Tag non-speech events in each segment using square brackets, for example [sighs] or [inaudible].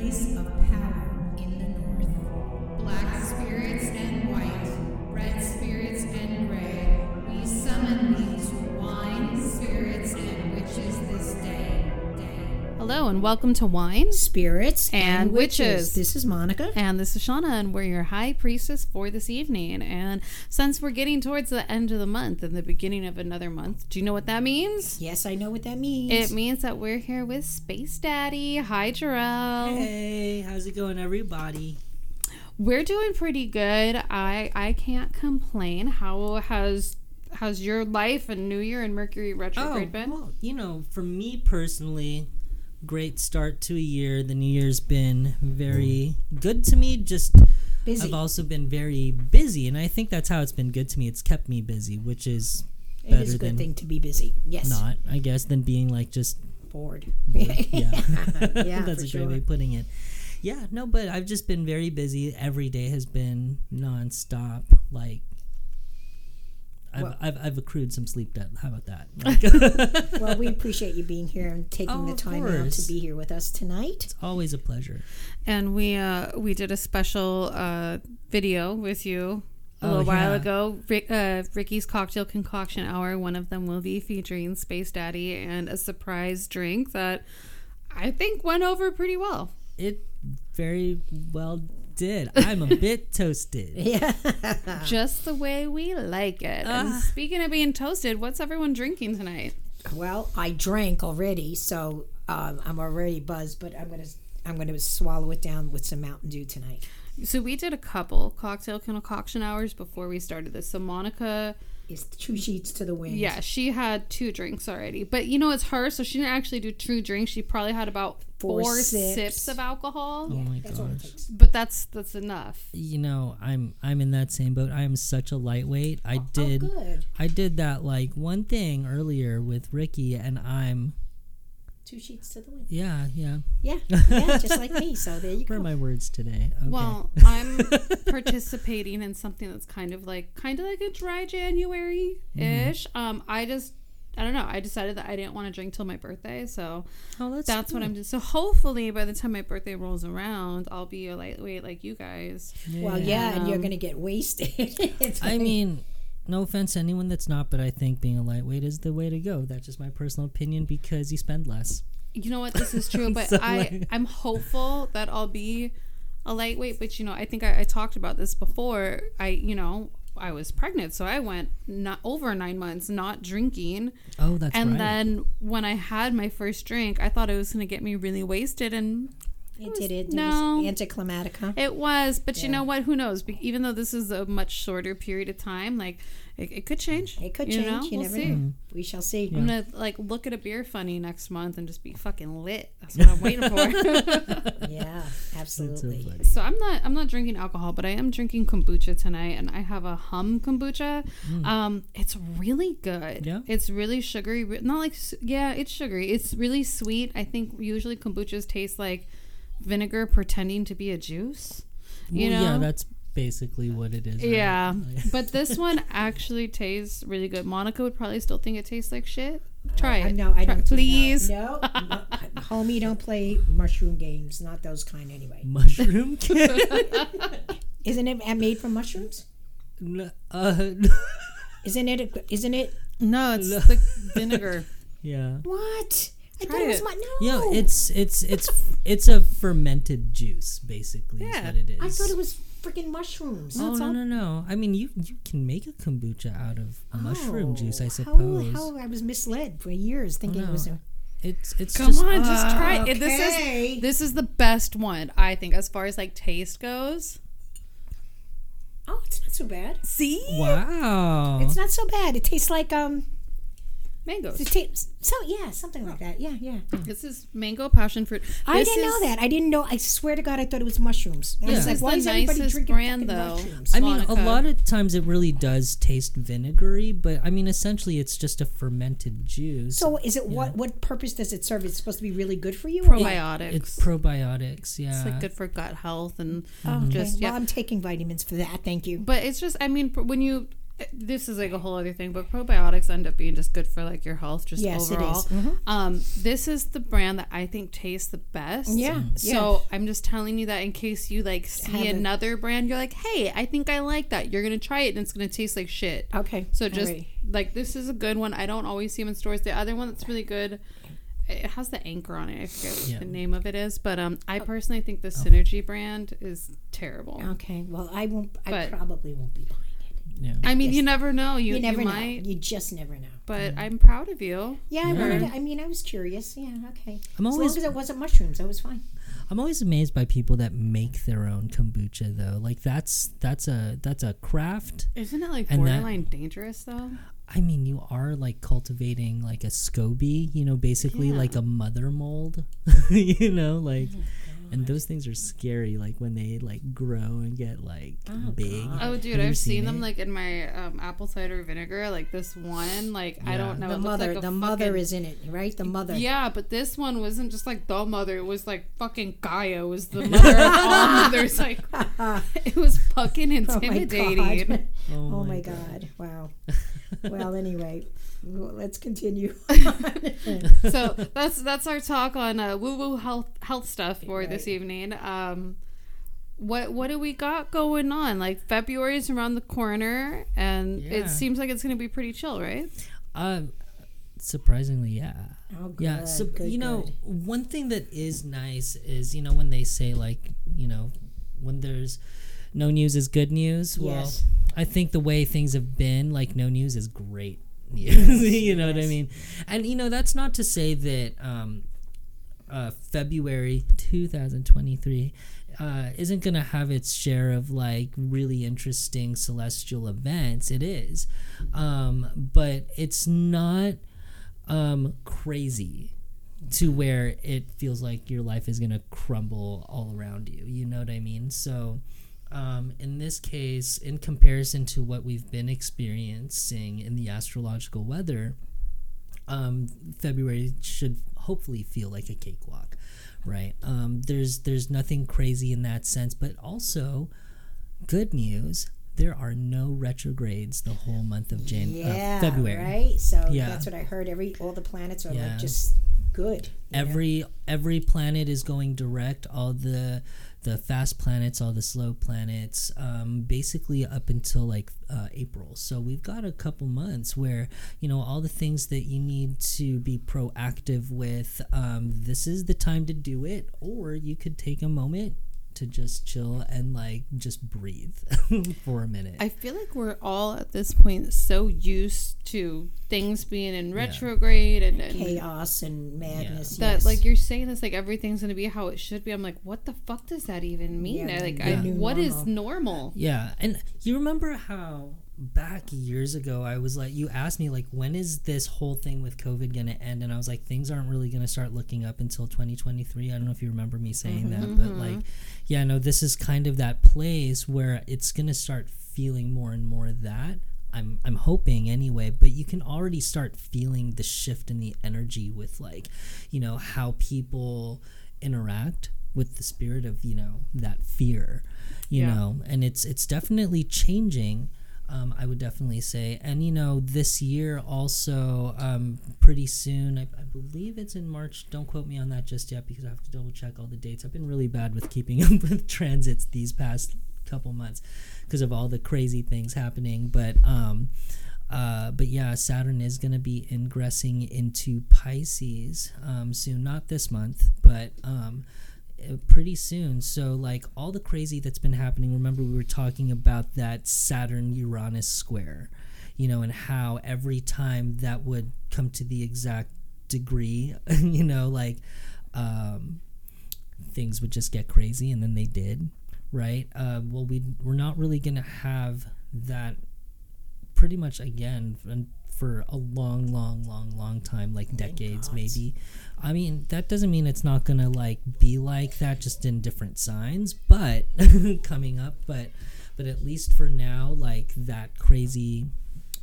place and welcome to Wine. Spirits And witches. This is Monica. And this is Shauna, and we're your high priestess for this evening. And since we're getting towards the end of the month and the beginning of another month, do you know what that means? Yes, I know what that means. It means that we're here with Space Daddy. Hi, Jarrell. Hey, how's it going, everybody? We're doing pretty good. I I can't complain. How has how's your life and New Year and Mercury retrograde oh, been? Oh, well, you know, for me personally, great start to a year. The new year's been very mm. good to me. Just Busy. I've also been very busy, and I think that's how it's been good to me. It's kept me busy, which is it better is a good than thing to be busy. Yes. not, I guess, than being like just Bored. bored. [laughs] yeah. Yeah, [laughs] That's for a sure. great way of putting it. Yeah, no, but I've just been very busy. Every day has been nonstop. Like, I've, Well- I've, I've accrued some sleep debt. How about that? [laughs] Like, [laughs] well, we appreciate you being here and taking Oh, the time out to be here with us tonight. It's always a pleasure. And we uh we did a special uh video with you a Oh, little while yeah. ago. Rick, uh, Ricky's cocktail concoction hour. One of them will be featuring Space Daddy and a surprise drink that I think went over pretty well. It very well did. I'm a [laughs] bit toasted. Yeah. [laughs] Just the way we like it. and Ah. speaking of being toasted, what's everyone drinking tonight? Well, I drank already, so um, I'm already buzzed. But I'm gonna I'm gonna swallow it down with some Mountain Dew tonight. So we did a couple cocktail concoction hours before we started this. So Monica It's two sheets to the wind. Yeah, she had two drinks already. But you know, it's her, so she didn't actually do two drinks. She probably had about Four four, sips. sips. of alcohol. Oh my That's gosh. But that's that's enough. You know, I'm I'm in that same boat. I am such a lightweight. I oh, did Oh, good. I did that like one thing earlier with Ricky and I'm Two sheets to the wind. yeah, yeah. Yeah, [laughs] yeah, just like me. So there you What are go. my words today? Okay. Well, I'm [laughs] participating in something that's kind of like kind of like a dry January ish. Um, I just I don't know. I decided that I didn't want to drink till my birthday, so oh, that's that's what. I'm doing. So hopefully, by the time my birthday rolls around, I'll be a lightweight like you guys. Well, yeah, and you're Um, gonna get wasted. [laughs] I gonna- mean, no offense to anyone that's not, but I think being a lightweight is the way to go. That's just my personal opinion because you spend less. You know what? [laughs] This is true, but So, I like- I'm hopeful that I'll be a lightweight. But you know, I think I, I talked about this before. I you know I was pregnant, so I went not over nine months not drinking, Oh, that's and right. then when I had my first drink, I thought it was going to get me really wasted, and it did it. no. it was anticlimactic, huh? it was. But you know what? Who knows? Be- even though this is a much shorter period of time, like it, it could change. It could you change. know? You We'll never see. know. We shall see. I'm gonna like look at a beer funny next month and just be fucking lit. That's what I'm waiting for. [laughs] [laughs] Yeah, That's so absolutely. So I'm not I'm not drinking alcohol, but I am drinking kombucha tonight, and I have a Humm kombucha. Um, it's really good. Yeah? it's really sugary. Not like s- yeah, it's sugary. It's really sweet. I think usually kombuchas taste like vinegar pretending to be a juice. You well, know? yeah, that's basically what it is. right? Yeah, but [laughs] this one actually tastes really good. Monica would probably still think it tastes like shit. Try I it. know. I Try- don't. please. No, no, [laughs] no, homie, don't play mushroom games. Not those kind, anyway. mushroom [laughs] can. Isn't it made from mushrooms? N- uh, Isn't it? Isn't it? No, it's the vinegar. yeah. What? I Try thought it was it. my no. Yeah, it's it's it's it's a fermented juice, basically. Is Yeah. what it is. I thought it was freaking mushrooms. Oh it's no all- no no! I mean, you you can make a kombucha out of mushroom juice, I Oh, suppose. How, how I was misled for years, thinking it no. was a. It's it's Come just on, just try it. This Okay. is this is the best one, I think, as far as like taste goes. Oh, it's not so bad. See, wow. It's not so bad. It tastes like um. Mangoes. It tastes so yeah, something like that. Yeah, yeah. This is mango passion fruit. I didn't know that. I didn't know. I swear to God, I thought it was mushrooms. I Yeah. was This like, is why the is everybody nicest drinking brand, though. mushrooms? I mean, Monica. a lot of times it really does taste vinegary, but I mean, essentially, it's just a fermented juice. So is it what? What purpose does it serve? It's supposed to be really good for you. or what? probiotics. it's probiotics. Yeah. It's like good for gut health and oh, Okay. just Well, yeah. I'm taking vitamins for that. Thank you. But it's just, I mean, when you this is like a whole other thing, but probiotics end up being just good for like your health, just Yes, it overall. is. Mhm. Um, this is the brand that I think tastes the best. Yeah, So I'm just telling you that in case you like see Haven't- another brand, you're like, hey, I think I like that. You're gonna try it and it's gonna taste like shit. Okay. So just alright. like this is a good one. I don't always see them in stores. The other one that's really good, it has the anchor on it. I forget what Yeah. the name of it is, but um, Oh. I personally think the Synergy brand is terrible. Okay. Well, I won't. I But- probably won't be buying it. Yeah. I mean, Yes. you never know. You, You, you, never know. might, You just never know. but I'm proud of you. Yeah, I Yeah. wanted. To, I mean, I was curious. Yeah. Okay. I'm as always- long as it wasn't mushrooms, I was fine. I'm always amazed by people that make their own kombucha though. Like that's that's a that's a craft. Isn't it like And that- borderline dangerous though? I mean, you are like cultivating like a SCOBY, you know, basically Yeah. like a mother mold, [laughs] you know, like, oh and those things are scary, like when they like grow and get like Oh, big. God. Oh, dude, I've seen, them like in my um, apple cider vinegar. Like this one, like I don't know. the it mother. like a the mother is in it, right? The mother. Yeah, but this one wasn't just like the mother. It was like fucking Gaia was the [laughs] mother of all mothers. Like [laughs] it was fucking Oh my intimidating. god. [laughs] Oh, Oh my my god. Wow. well, anyway, well, let's continue. [laughs] so that's that's our talk on uh, woo woo health health stuff for this evening. Um, what what do we got going on? Like February is around the corner, and Yeah. it seems like it's gonna be pretty chill, right? Uh, surprisingly, yeah. Oh, good. yeah so good, you know good. one thing that is nice is you know when they say like you know when there's no news is good news well Yes. i think the way things have been like no news is great news [laughs] you know what i mean and you know that's not to say that um uh february 2023 uh, isn't going to have its share of like really interesting celestial events. It is. Um, but it's not um, crazy to where it feels like your life is going to crumble all around you. You know what I mean? So, um, in this case, in comparison to what we've been experiencing in the astrological weather, um, February should hopefully feel like a cakewalk, right? Um, there's there's nothing crazy in that sense, but also good news. There are no retrogrades the whole month of Jan- Yeah. uh, February. Right. So Yeah. that's what I heard. Every all the planets are Yeah. like just good. you know? every every planet is going direct all the the fast planets all the slow planets um, basically up until like uh, april. So we've got a couple months where you know all the things that you need to be proactive with um, this is the time to do it or you could take a moment to just chill and like just breathe [laughs] for a minute I feel like we're all at this point so used to things being in retrograde and, and chaos and madness. that yes. like you're saying this like everything's gonna be how it should be. I'm like, what the fuck does that even mean? Yeah, I, like, the I, new what is normal. normal? Yeah, and you remember how back years ago I was like, you asked me like, when is this whole thing with COVID gonna end? And I was like, things aren't really gonna start looking up until 2023. I don't know if you remember me saying mm-hmm. that, but mm-hmm. like, yeah, no, this is kind of that place where it's gonna start feeling more and more of that. I'm I'm hoping anyway, but you can already start feeling the shift in the energy with like, you know, how people interact with the spirit of, you know, that fear, you Yeah. know, and it's it's definitely changing. Um, I would definitely say, and you know, this year also, um, pretty soon. I, I believe it's in March. Don't quote me on that just yet because I have to double check all the dates. I've been really bad with keeping [laughs] up with transits these past couple months because of all the crazy things happening. But um, uh, but yeah, Saturn is going to be ingressing into Pisces um, soon. Not this month, but um, pretty soon. So like all the crazy that's been happening. Remember we were talking about that Saturn Uranus square, you know, and how every time that would come to the exact degree, [laughs] you know, like um, things would just get crazy, and then they did, right? Uh, well, we we're not really gonna have that pretty much again for a long long long long time like decades God. maybe i mean that doesn't mean it's not gonna like be like that just in different signs but [laughs] coming up but but at least for now like that crazy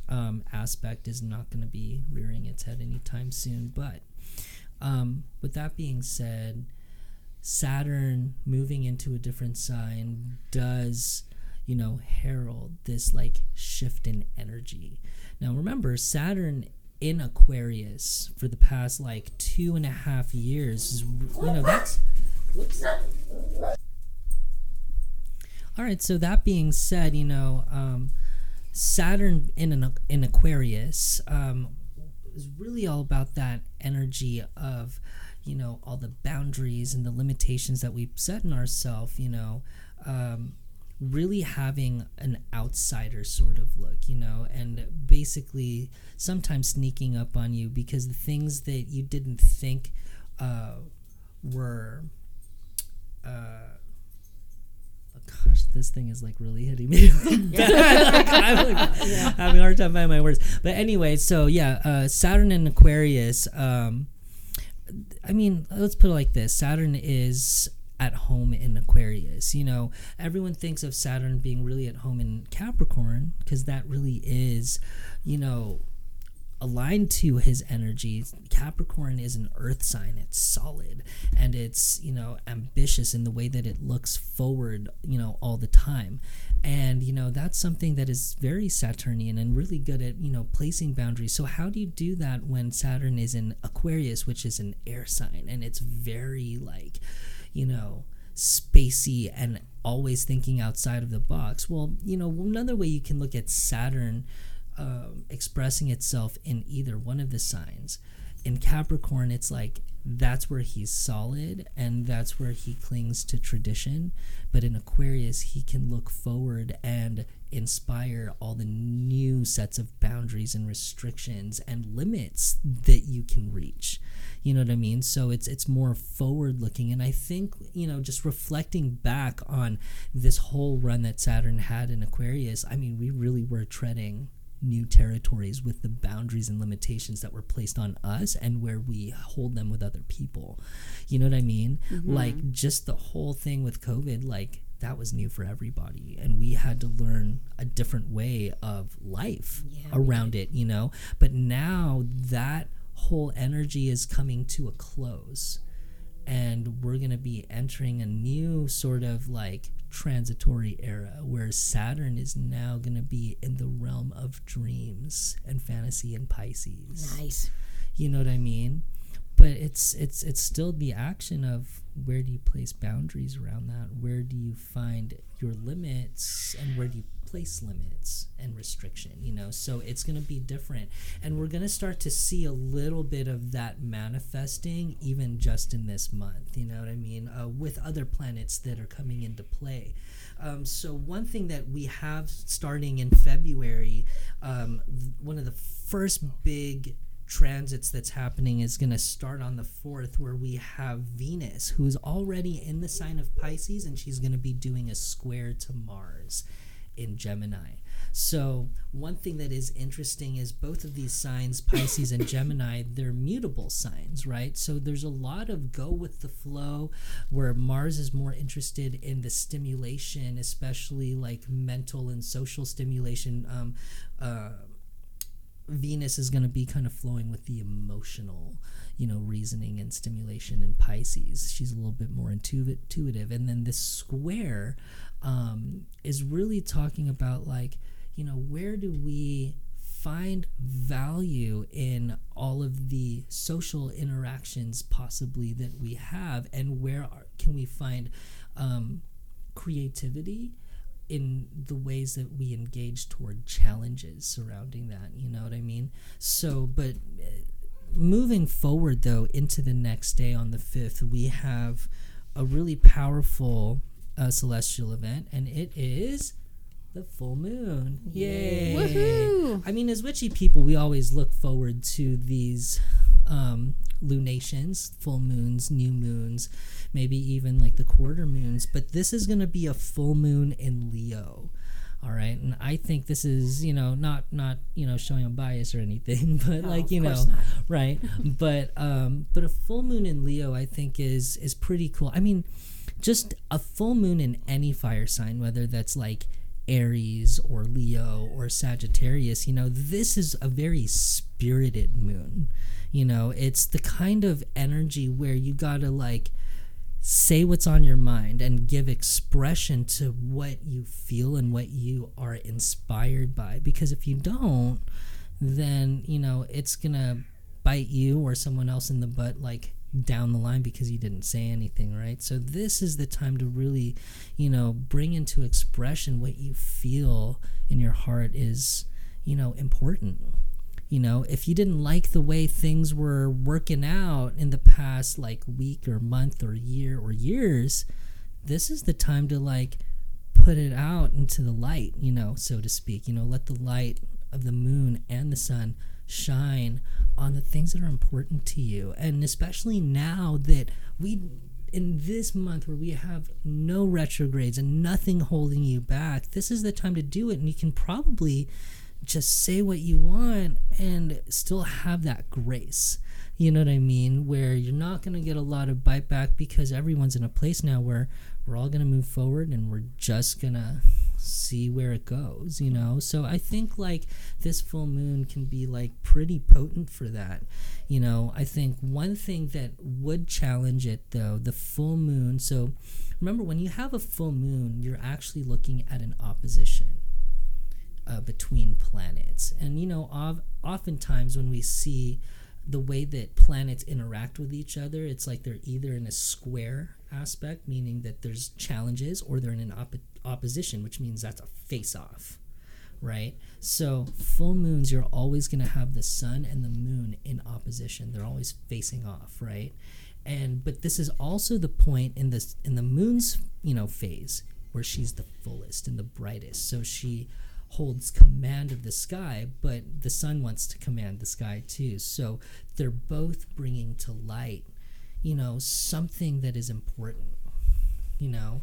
um, aspect is not going to be rearing its head anytime soon but um, with that being said saturn moving into a different sign does you know, herald this like shift in energy. Now, remember, Saturn in Aquarius for the past like two and a half years is, you know, that's. Whoops. All right, so that being said, you know, um, Saturn in an in Aquarius um, is really all about that energy of, you know, all the boundaries and the limitations that we've set in ourselves. You know, um, really having an outsider sort of look, you know, and basically sometimes sneaking up on you because the things that you didn't think uh, were. Uh, gosh, this thing is like really hitting me. [laughs] I'm like, having a hard time finding my words. But anyway, so yeah, uh, Saturn and Aquarius. Um, I mean, let's put it like this: Saturn is at home in Aquarius. You know, everyone thinks of Saturn being really at home in Capricorn because that really is, you know, aligned to his energy. Capricorn is an earth sign. It's solid and it's, you know, ambitious in the way that it looks forward, you know, all the time. And, you know, that's something that is very Saturnian and really good at, you know, placing boundaries. So, how do you do that when Saturn is in Aquarius, which is an air sign, and it's very like, you know, spacey and always thinking outside of the box? Well, you know, another way you can look at Saturn um, expressing itself in either one of the signs. In Capricorn, it's like that's where he's solid and that's where he clings to tradition. But in Aquarius, he can look forward and inspire all the new sets of boundaries and restrictions and limits that you can reach. You know what I mean? So it's it's more forward looking and I think, you know, just reflecting back on this whole run that Saturn had in Aquarius, I mean, we really were treading new territories with the boundaries and limitations that were placed on us and where we hold them with other people. You know what I mean? Mm-hmm. Like just the whole thing with COVID, like that was new for everybody and we had to learn a different way of life Yeah, around it, you know? But now that whole energy is coming to a close and we're going to be entering a new sort of like transitory era where Saturn is now going to be in the realm of dreams and fantasy and Pisces. Nice. You know what I mean? But it's it's it's still the action of where do you place boundaries around that? Where do you find your limits and where do you place limits and restriction, you know? So it's going to be different and we're going to start to see a little bit of that manifesting even just in this month, you know what I mean? Uh, with other planets that are coming into play. Um, so one thing that we have starting in February, um, one of the first big transits that's happening is going to start on the 4th where we have Venus who's already in the sign of Pisces and she's going to be doing a square to Mars in Gemini. So, one thing that is interesting is both of these signs, Pisces and Gemini, they're mutable signs, right? So, there's a lot of go with the flow where Mars is more interested in the stimulation, especially like mental and social stimulation. Um, uh, Venus is going to be kind of flowing with the emotional, you know, reasoning and stimulation in Pisces. She's a little bit more intuitive, and then this square um, is really talking about like, you know, where do we find value in all of the social interactions possibly that we have, and where are, can we find um, creativity? in the ways that we engage toward challenges surrounding that you know what i mean so but moving forward though into the next day on the 5th we have a really powerful uh, celestial event and it is the full moon. Yay. Woohoo! i mean as witchy people we always look forward to these um, lunations full moons new moons maybe even like the quarter moons but this is going to be a full moon in leo all right. And i think this is you know not not you know showing a bias or anything [laughs] but No, like you know not. [laughs] right? But um but a full moon in leo i think is is pretty cool. I mean just a full moon in any fire sign whether that's like aries or leo or sagittarius you know this is a very spirited moon. You know it's the kind of energy where you gotta like say what's on your mind and give expression to what you feel and what you are inspired by. Because if you don't then you know it's gonna bite you or someone else in the butt like down the line because you didn't say anything right? So this is the time to really you know bring into expression what you feel in your heart is you know important you know if you didn't like the way things were working out in the past like week or month or year or years this is the time to like put it out into the light you know so to speak. You know let the light of the moon and the sun shine on the things that are important to you. And especially now that we in this month where we have no retrogrades and nothing holding you back this is the time to do it. And you can probably just say what you want and still have that grace. You know what I mean? Where you're not going to get a lot of bite back because everyone's in a place now where we're all going to move forward and we're just going to see where it goes, you know? So I think like this full moon can be like pretty potent for that. You know, I think one thing that would challenge it though, the full moon. So remember, when you have a full moon, you're actually looking at an opposition uh, between planets. And you know, of, oftentimes when we see the way that planets interact with each other, it's like they're either in a square aspect, meaning that there's challenges, or they're in an op- opposition, which means that's a face off, right? So, full moons, you're always going to have the sun and the moon in opposition. They're always facing off, right? And but this is also the point in this in the moon's, you know, phase where she's the fullest and the brightest. So she holds command of the sky, but the sun wants to command the sky too. So they're both bringing to light, you know, something that is important, you know.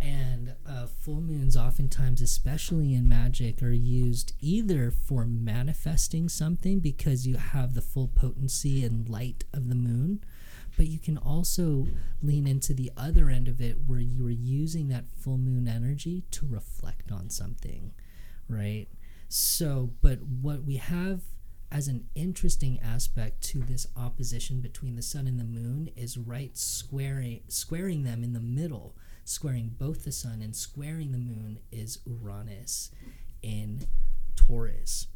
And uh, full moons, oftentimes, especially in magic, are used either for manifesting something because you have the full potency and light of the moon, but you can also lean into the other end of it where you are using that full moon energy to reflect on something right? So, but what we have as an interesting aspect to this opposition between the sun and the moon is right squaring squaring them in the middle, squaring both the sun and squaring the moon is Uranus in Taurus.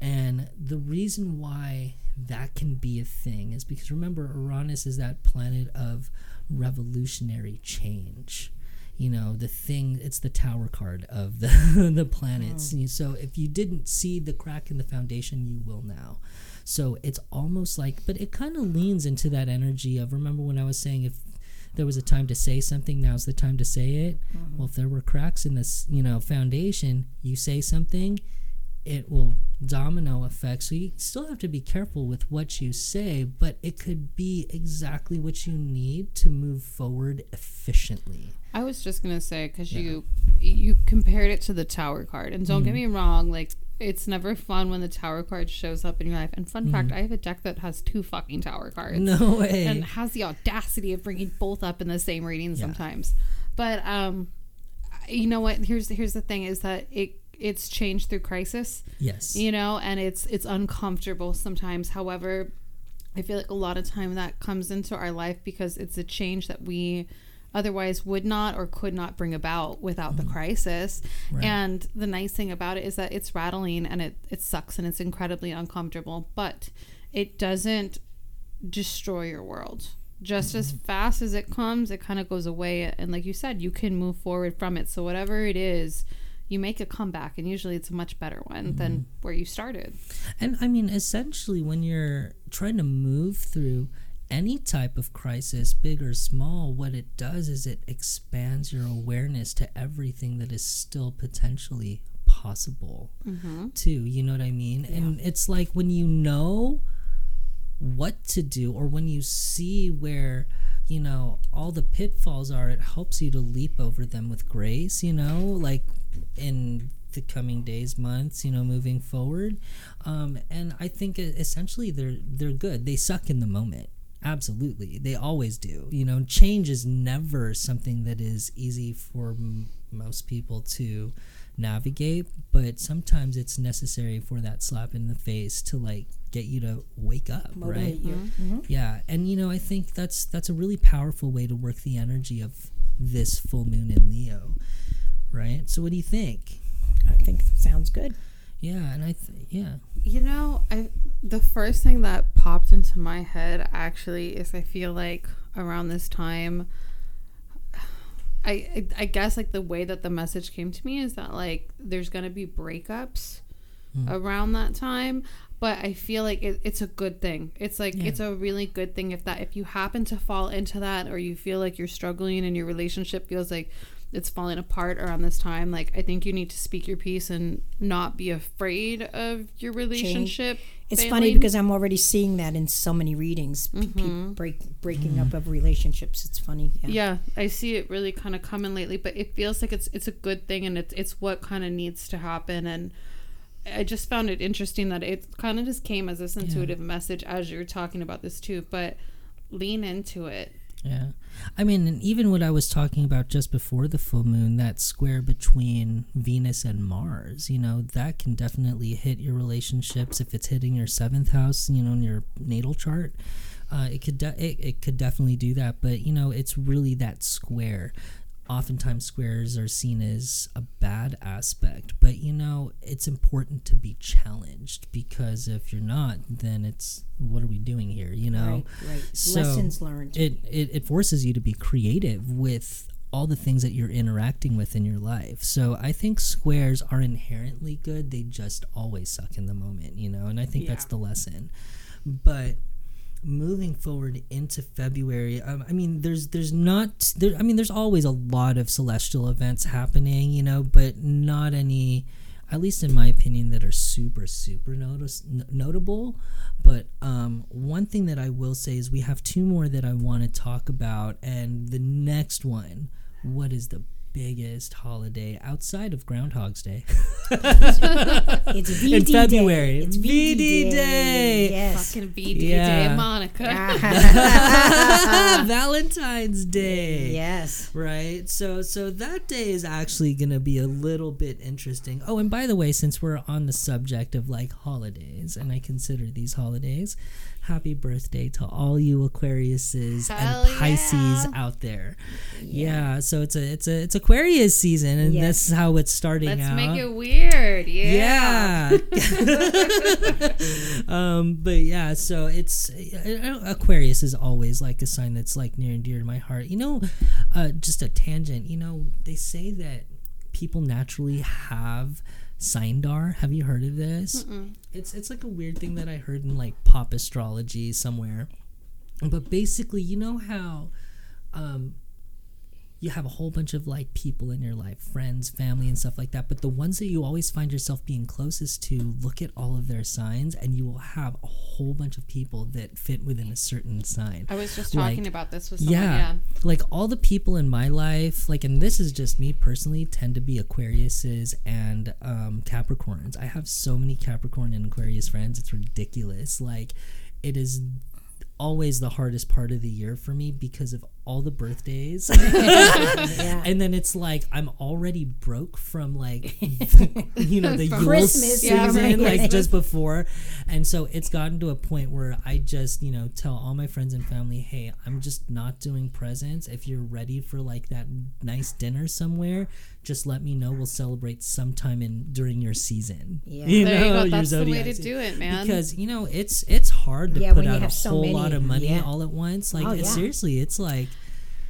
And the reason why that can be a thing is because remember Uranus is that planet of revolutionary change you know the thing it's the tower card of the [laughs] the planets oh. so if you didn't see the crack in the foundation you will now so it's almost like but it kind of leans into that energy of remember when i was saying if there was a time to say something now's the time to say it mm-hmm. well if there were cracks in this you know foundation you say something it will domino effect. So you still have to be careful with what you say, but it could be exactly what you need to move forward efficiently. I was just gonna say because yeah. you you compared it to the tower card, and don't mm-hmm. get me wrong, like it's never fun when the tower card shows up in your life. And fun mm-hmm. fact, I have a deck that has two fucking tower cards. No way. And has the audacity of bringing both up in the same reading yeah. sometimes. But um, you know what? Here's here's the thing: is that it it's changed through crisis. Yes. You know, and it's it's uncomfortable sometimes. However, I feel like a lot of time that comes into our life because it's a change that we otherwise would not or could not bring about without mm-hmm. the crisis. Right. And the nice thing about it is that it's rattling and it, it sucks and it's incredibly uncomfortable, but it doesn't destroy your world. Just mm-hmm. as fast as it comes, it kind of goes away. And like you said, you can move forward from it. So, whatever it is, you make a comeback and usually it's a much better one mm-hmm. than where you started. And I mean essentially when you're trying to move through any type of crisis, big or small, what it does is it expands your awareness to everything that is still potentially possible mm-hmm. too. You know what I mean? Yeah. And it's like when you know what to do or when you see where you know all the pitfalls are it helps you to leap over them with grace you know like in the coming days months you know moving forward. Um, and i think essentially they're they're good. They suck in the moment. Absolutely. They always do. You know change is never something that is easy for m- most people to navigate but sometimes it's necessary for that slap in the face to like get you to wake up, right? Motivate you. Mhm. Yeah, and you know, I think that's that's a really powerful way to work the energy of this full moon in Leo, right? So, what do you think? I think it sounds good. Yeah, and I th- yeah, You know, I the first thing that popped into my head actually is I feel like around this time [sighs] I I- I guess like the way that the message came to me is that like there's going to be breakups hmm. around that time, but I feel like it, it's a good thing. It's like Yeah. it's a really good thing if that if you happen to fall into that or you feel like you're struggling and your relationship feels like it's falling apart around this time like i think you need to speak your piece and not be afraid of your relationship It's funny because I'm already seeing that in so many readings. Mm-hmm. break, breaking up of relationships. It's funny. Yeah. yeah i see it really kind of coming lately but it feels like it's it's a good thing and it's it's what kind of needs to happen and i just found it interesting that it kind of just came as this intuitive message as you're talking about this too but lean into it yeah. I mean, and even what I was talking about just before the full moon, that square between Venus and Mars, you know, that can definitely hit your relationships if it's hitting your seventh house, you know, in your natal chart. Uh, it could de- it, it could definitely do that, but you know, it's really that square. Oftentimes, squares are seen as a bad aspect, but you know, it's important to be challenged because if you're not, then it's what are we doing here? You know, Right. Right. So, Lessons learned. it, it it forces you to be creative with all the things that you're interacting with in your life. So I think squares are inherently good. They just always suck in the moment, you know, and I think that's the lesson. But moving forward into February, um, I mean, there's there's not there. I mean, there's always a lot of celestial events happening, you know, but not any. At least in my opinion, that are super, super notice, n- notable. But um, one thing that I will say is we have two more that I want to talk about. And the next one, what is the biggest holiday outside of Groundhog's Day? [laughs] It's VD in February. Day. It's VD VD, Day. Yes. fucking bd Yeah. day monica [laughs] Valentine's Day. yes. Right. So so that day is actually going to be a little bit interesting. Oh, and by the way, since we're on the subject of like holidays and I consider these holidays, happy birthday to all you Aquariuses Hell and Pisces yeah. out there. Yeah. so it's a it's a it's Aquarius season and Yes. this is how it's starting let's out. make it weird yeah Yeah. [laughs] um, but yeah, so it's uh, Aquarius is always like a sign that's like near and dear to my heart. You know, uh, just a tangent. You know, they say that people naturally have Sindar. Have you heard of this? It's it's like a weird thing that I heard in like pop astrology somewhere. But basically, you know how um, you have a whole bunch of like people in your life, friends, family, and stuff like that. But the ones that you always find yourself being closest to, look at all of their signs, and you will have a whole bunch of people that fit within a certain sign. i was just Like, talking about this with someone Yeah, yeah like all the people in my life, like, and this is just me personally, tend to be Aquariuses and um, Capricorns. I have so many Capricorn and Aquarius friends; it's ridiculous. Like, it is always the hardest part of the year for me because of all the birthdays. [laughs] Yeah. and then it's like I'm already broke from like [laughs] you know the From Yule Christmas, yeah, season from like [laughs] just before and so it's gotten to a point where I just you know tell all my friends and family hey I'm just not doing presents if you're ready for like that nice dinner somewhere just let me know we'll celebrate sometime in during your season Yeah. you there you know, go your that's the way to season. do it man because you know it's it's hard to Yeah, put out a have so whole many, lot of money yeah. all at once like Oh, yeah. seriously it's like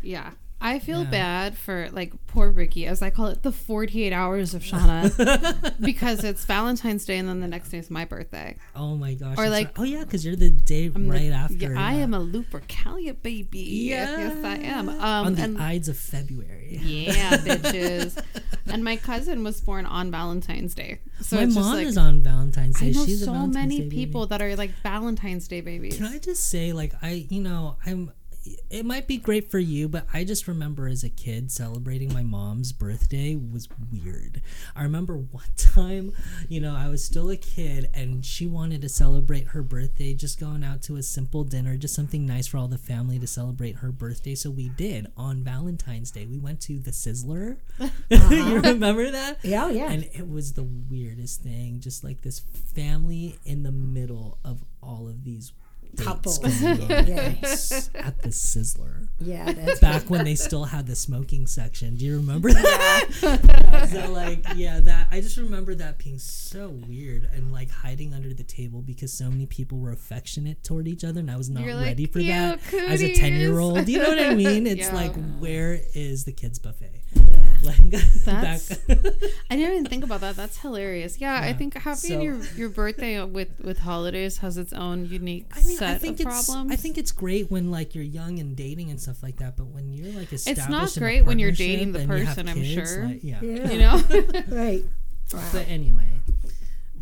Yeah. I feel Yeah. bad for like poor Ricky, as I call it, the 48 hours of Shauna, [laughs] because it's Valentine's Day and then the next day is my birthday. Oh my gosh! Or like- right. oh yeah, because you're the day I'm right the- after. Yeah, I am a Lupercalia baby. Yes, yes, I am. Um, on the and Ides of February. yeah, bitches. and my cousin was born on Valentine's Day, so my mom like is on Valentine's Day. I know She's a so many Day baby. people that are like Valentine's Day babies. Can I just say, like, I, you know, I'm, it might be great for you, but I just remember as a kid celebrating my mom's birthday was weird. I remember one [laughs] time, you know, I was still a kid and she wanted to celebrate her birthday, just going out to a simple dinner, just something nice for all the family to celebrate her birthday. So we did on Valentine's Day. We went to the Sizzler. [laughs] Uh-huh. you remember that? Yeah, oh, yeah. And it was the weirdest thing, just like this family in the middle of all of these Couples. going [laughs] on Yeah. s- at the Sizzler. Yeah, that's Back when they still had the smoking section. Do you remember that? [laughs] so like yeah, that I just remember that being so weird and like hiding under the table because so many people were affectionate toward each other and I was not You're like, ready for "Cute that as a 10 year old. You know what I [laughs] mean? It's Yeah. like where is the kids buffet? Yeah. [laughs] Like [laughs] That's- back [laughs] I didn't even think about that. That's hilarious. Yeah, I think having So- your your birthday with with holidays has its own unique I mean, set I think of it's problems. I think it's great when like you're young and dating and stuff like that, but when you're like established, it's not in a great when you're partnership dating the and you have person, I'm kids, sure. like, yeah. Yeah. you know. Right. But anyway,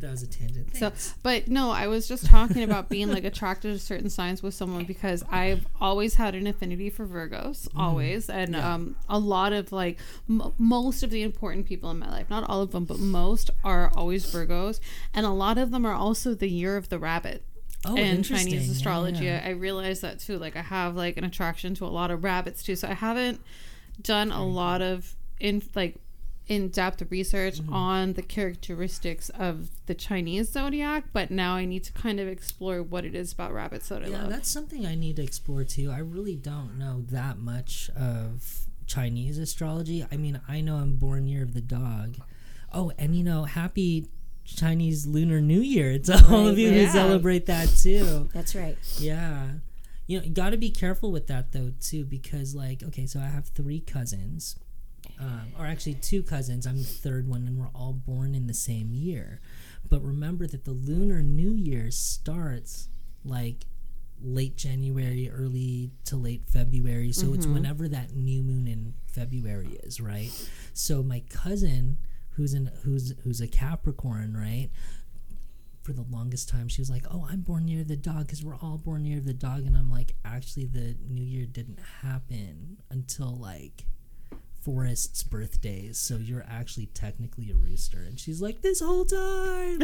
that was a tangent. So, but no, I was just talking about being like attracted to certain signs with someone because I've always had an affinity for Virgos, always, and um, a lot of like m- most of the important people in my life, not all of them, but most are always Virgos, and a lot of them are also the year of the rabbit. Oh, in. Chinese astrology, yeah. I, I realized that too. Like, I have like an attraction to a lot of rabbits too. So I haven't done a lot of in like in-depth research Mm-hmm. on the characteristics of the Chinese zodiac, but now I need to kind of explore what it is about rabbits that I Yeah, love. that's something I need to explore too. I really don't know that much of Chinese astrology. I mean, I know I'm born year of the dog. Oh, and you know, happy Chinese Lunar New Year to all of Right, you who celebrate that too. That's right. Yeah. You know, you got to be careful with that though too because like okay, so I have 3 cousins. Um, or actually two cousins. I'm the third one and we're all born in the same year. But remember that the lunar new year starts like late January, early to late February. So it's whenever that new moon in February is, right? So my cousin who's in who's who's a Capricorn, right? for the longest time she was like oh i'm born near the dog because we're all born near the dog and i'm like actually the new year didn't happen until like forrest's birthdays so you're actually technically a rooster and she's like this whole time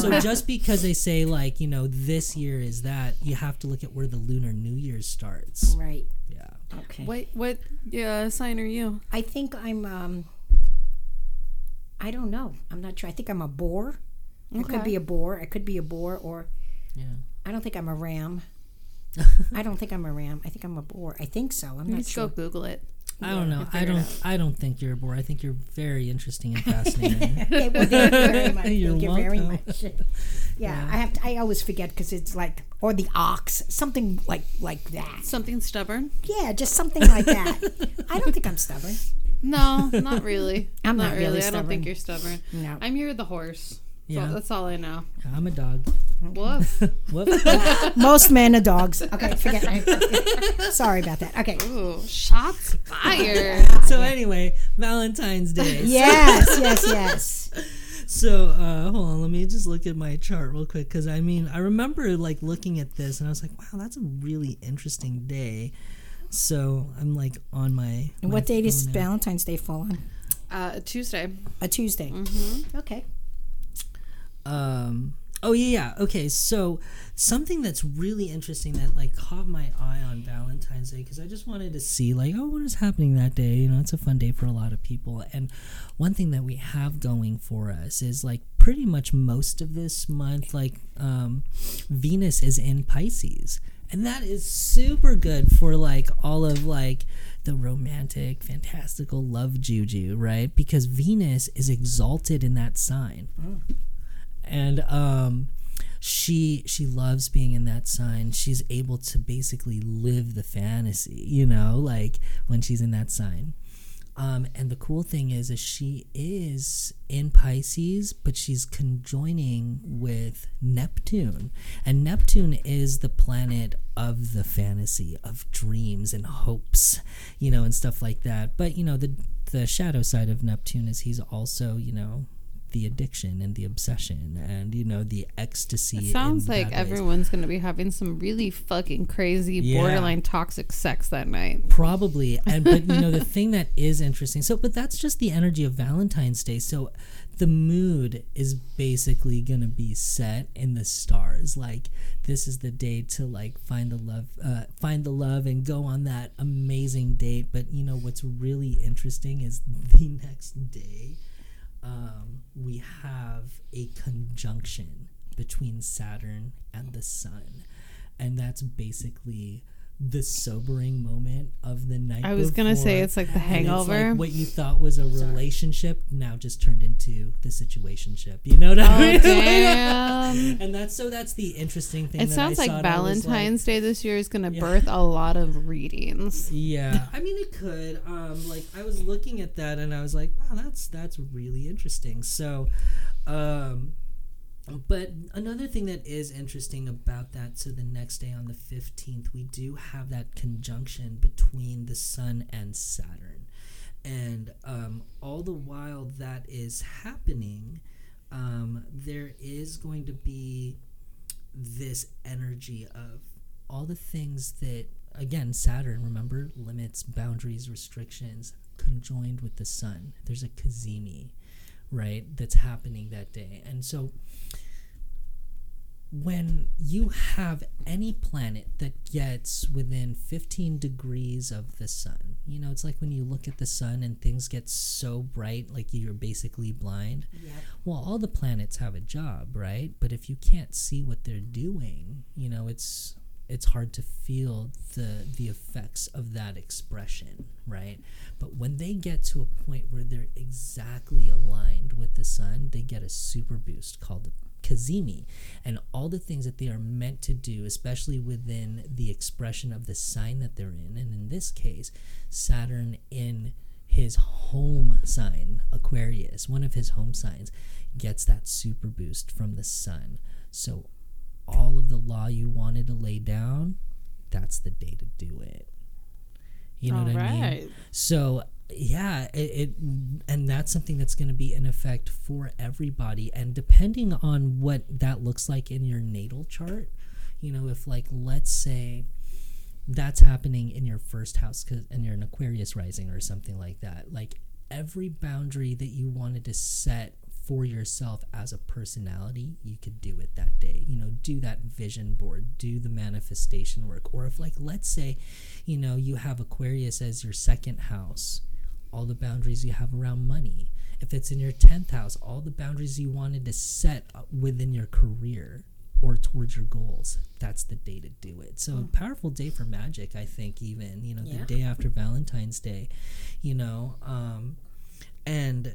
so just because they say like you know this year is that you have to look at where the lunar new year starts Right. yeah Okay. what what yeah, sign are you? I think I'm. um I don't know. I'm not sure. I think I'm a boar. I could be a boar. I could be a boar, or yeah I don't think I'm a ram. [laughs] I don't think I'm a ram. I think I'm a boar. I think so. I'm not sure. go Google it. I don't know i don't i don't think you're a bore i think you're very interesting and fascinating [laughs] Okay, well, thank you very [laughs] much. You're thank you very welcome. much. [laughs] Yeah, I have. To, I always forget because it's like, or the ox, something like like that. Something stubborn? Yeah, just something like that. I don't think I'm stubborn. No, not really. I'm not really I don't think you're stubborn. No. I'm here with the horse. Yeah. Yeah. that's all I know. i'm a dog Woof. [laughs] Whoop. [laughs] Most men are dogs. Okay, [laughs] forget. it. Sorry about that. Okay. Ooh, shots fired. so anyway valentine's day Yes, yes, yes. So uh, hold on, let me just look at my chart real quick because I mean I remember like looking at this and I was like, wow, that's a really interesting day. So I'm like on my. my What date is. Valentine's Day fall on? Uh, a Tuesday. A Tuesday. Mm-hmm. Okay. Um. Oh yeah, yeah. Okay, so something that's really interesting that like caught my eye on Valentine's Day because I just wanted to see like, oh, what is happening that day? You know, it's a fun day for a lot of people. And one thing that we have going for us is like pretty much most of this month, like um, Venus is in Pisces. And that is super good for like all of like the romantic, fantastical love juju, right? Because Venus is exalted in that sign and um she she loves being in that sign. She's able to basically live the fantasy you know like when she's in that sign. Um and the cool thing is is she is in pisces but she's conjoining with neptune. And neptune is the planet of the fantasy of dreams and hopes you know and stuff like that. But you know the the shadow side of neptune is he's also you know the addiction and the obsession and you know the ecstasy. It sounds like everyone's going to be having some really fucking crazy, Yeah. borderline toxic sex that night. probably and but you know the [laughs] thing that is interesting so but that's just the energy of valentine's day so the mood is basically gonna be set in the stars like this is the day to like find the love uh, find the love and go on that amazing date but you know what's really interesting is the [laughs] next day um, we have a conjunction between saturn and the sun. And that's basically the sobering moment of the night. I was going to say it's like the And it's hangover. like what you thought was a relationship now just turned into the situationship. You know what I Oh, mean? [laughs] damn. and that's so that's the interesting thing. It that sounds I like saw and I was Valentine's Day this year is going to Yeah. birth a lot of readings. yeah, [laughs] I mean it could. Um, like I was looking at that and I was like, wow, that's that's really interesting. So, um, but another thing that is interesting about that, so the next day on the fifteenth, we do have that conjunction between the Sun and Saturn, and um, all the while that is happening, um, there is going to be this energy of all the things that again saturn remember limits boundaries restrictions conjoined with the sun. There's a cazimi right that's happening that day. And so when you have any planet that gets within 15 degrees of the sun you know it's like when you look at the sun and things get so bright like you're basically blind. Well all the planets have a job right? But if you can't see what they're doing you know it's it's hard to feel the the effects of that expression right? But when they get to a point where they're exactly aligned with the sun they get a super boost called cazimi. And all the things that they are meant to do especially within the expression of the sign that they're in and in this case saturn in his home sign aquarius one of his home signs gets that super boost from the sun. So all of the law you wanted to lay down that's the day to do it. You know All what i mean? So yeah, it, it and that's something that's going to be in effect for everybody, and depending on what that looks like in your natal chart, you know, if like let's say that's happening in your first house because and you're an Aquarius rising or something like that, like every boundary that you wanted to set for yourself as a personality, you could do it that day. You know, do that vision board, do the manifestation work. Or if, like, let's say, you know, you have Aquarius as your second house, all the boundaries you have around money. If it's in your 10th house, all the boundaries you wanted to set within your career or towards your goals, that's the day to do it. So, a powerful day for magic, I think, even, you know, Yeah. the day after Valentine's Day, you know, um, and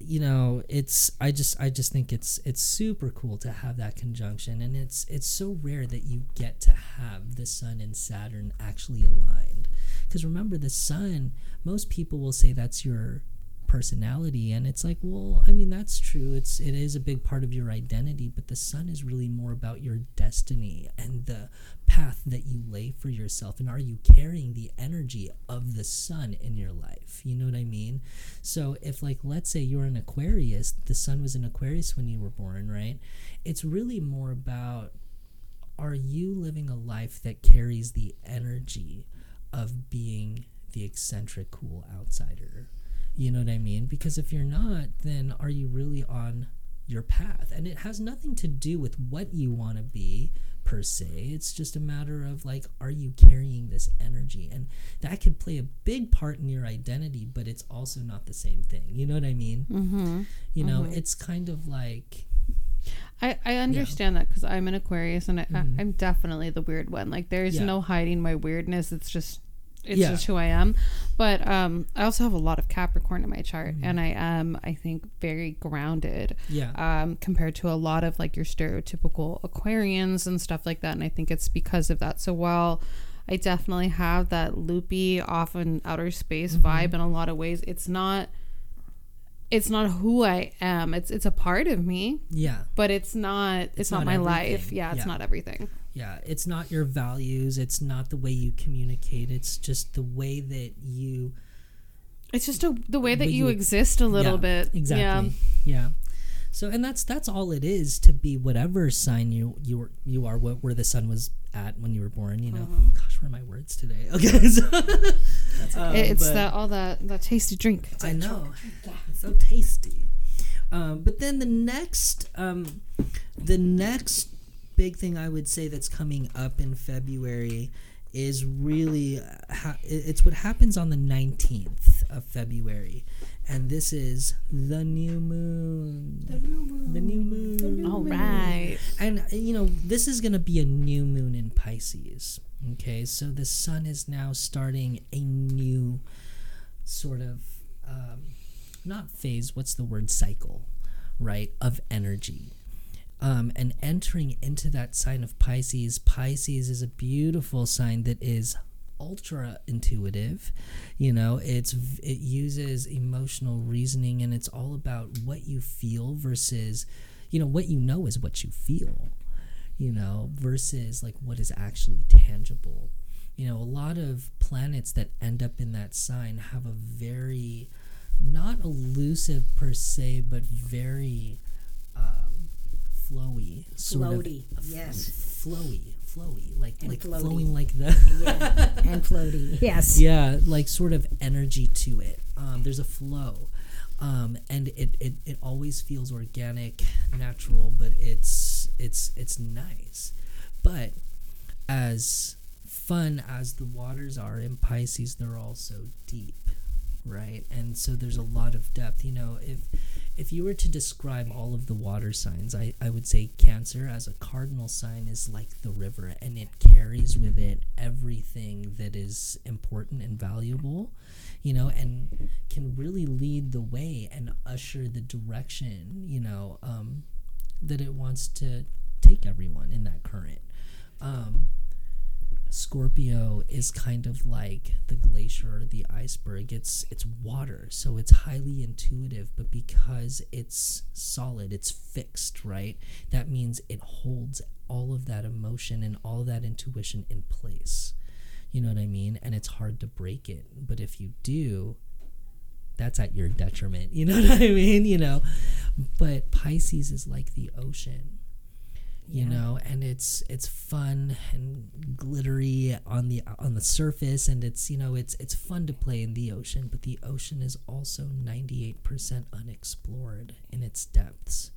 you know it's i just i just think it's it's super cool to have that conjunction. And it's it's so rare that you get to have the sun and saturn actually aligned. Because remember the sun most people will say that's your personality and it's like well i mean that's true. It's it is a big part of your identity but the sun is really more about your destiny and the path that you lay for yourself. And are you carrying the energy of the sun in your life? You know what i mean? So if like let's say you're an aquarius the sun was in aquarius when you were born right? It's really more about are you living a life that carries the energy of being the eccentric cool outsider you know what I mean? Because if you're not, then are you really on your path? And it has nothing to do with what you want to be per se. It's just a matter of like, are you carrying this energy? And that could play a big part in your identity, but it's also not the same thing. You know what I mean? Mm-hmm. You know, it's kind of like, I, I understand that because I'm an Aquarius and I. I, I'm definitely the weird one. Like, there's Yeah. no hiding my weirdness. It's just, it's Yeah. just who I am. But um, I also have a lot of Capricorn in my chart, Mm-hmm. and I am, I think, very grounded yeah. um, compared to a lot of like your stereotypical Aquarians and stuff like that. And I think it's because of that. So while I definitely have that loopy, often outer space Mm-hmm. vibe in a lot of ways, it's not. It's not who I am. It's it's a part of me, yeah. but it's not. It's, It's not, not my life. Yeah, it's Yeah. not everything. Yeah, it's not your values, it's not the way you communicate, it's just the way that you It's just a, the way that you, you- exist a little Yeah, bit. Exactly. Yeah. Yeah. So and that's that's all it is to be whatever sign you you were you are what where the sun was at when you were born. You know. Mm-hmm. Gosh, where are my words today? [laughs] Okay. So, um, it's that all that that tasty drink. I know. It's so tasty. Um, but then the next, um, the next big thing I would say that's coming up in February is really uh, ha- it's what happens on the 19th of February. And this is the new moon. The new moon. The new moon. All right. And you know, this is going to be a new moon in Pisces. Okay, so the sun is now starting a new sort of um, not phase. What's the word? Cycle, right? Of energy. Um, and entering into that sign of Pisces, Pisces is a beautiful sign that is ultra intuitive. You know, it's it uses emotional reasoning, and it's all about what you feel versus, you know, what you know is what you feel. You know, versus like what is actually tangible. You know, a lot of planets that end up in that sign have a very not elusive per se, but very flowy, sort Floaty, of yes. flowy, flowy, like And like floaty. flowing like the Yeah, and floaty. [laughs] Yes. yeah, like sort of energy to it. Um, there's a flow, um, and it, it it always feels organic, natural, but it's it's it's nice. But as fun as the waters are in Pisces, they're also deep, right? And so there's a lot of depth. You know, if if you were to describe all of the water signs, I, I would say Cancer as a cardinal sign is like the river and it carries with it everything that is important and valuable, you know, and can really lead the way and usher the direction, you know, um, that it wants to take everyone in that current. Um, Scorpio is kind of like the glacier or the iceberg. It's it's water, so it's highly intuitive, but because it's solid, it's fixed, right? That means it holds all of that emotion and all that intuition in place. You know what I mean? And it's hard to break it. But if you do, that's at your detriment. [laughs] You know what I mean? You know. But Pisces is like the ocean you know and it's it's fun and glittery on the on the surface and it's you know it's it's fun to play in the ocean but the ocean is also 98% unexplored in its depths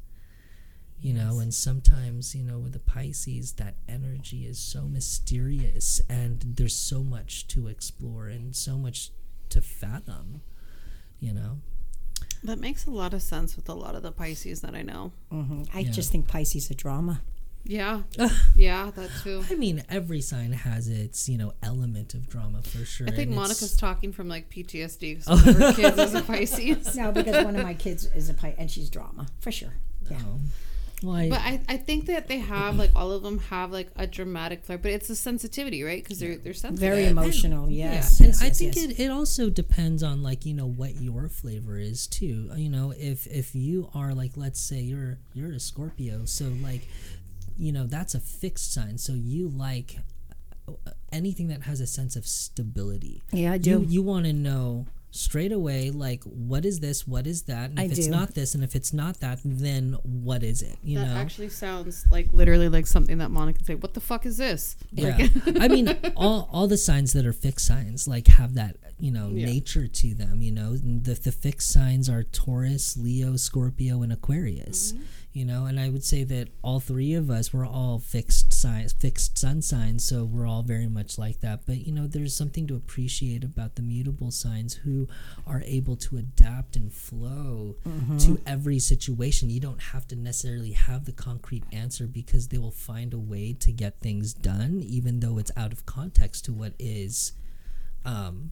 you know and sometimes you know with the pisces that energy is so mysterious and there's so much to explore and so much to fathom you know That makes a lot of sense with a lot of the Pisces that I know. hmm I Yeah. just think Pisces are drama. Yeah. [laughs] yeah, that too. i mean every sign has its you know element of drama for sure I think and it's- Monica's talking from like PTSD because oh. one of her kids is a [laughs] Pisces. No, because one of my kids is a Pisces, and she's drama for sure. Yeah. Oh. Well, I, But I, I think that they have like all of them have like a dramatic flair, but it's a sensitivity, right? Because they're they're sensitive. Very emotional. yeah, Yes. and yes, I yes, think yes. it, it also depends on like you know what your flavor is too. You know, if if you are like let's say you're you're a Scorpio, so like you know that's a fixed sign. So you like uh, anything that has a sense of stability. Yeah, I You do. you want to know straight away like what is this what is that and I if it's do. not this and if it's not that then what is it you that know actually sounds like literally like something that Monica can say. What the fuck is this? Yeah, I mean, [laughs] all all the signs that are fixed signs like have that you know Yeah. nature to them. You know, the the fixed signs are Taurus, Leo, Scorpio, and Aquarius. You know, and I would say that all three of us we're all fixed signs, fixed sun signs, so we're all very much like that. But you know, there's something to appreciate about the mutable signs who are able to adapt and flow to every situation. You don't have to necessarily have the concrete answer because they will find a way to get things done, even though it's out of context to what is. Um,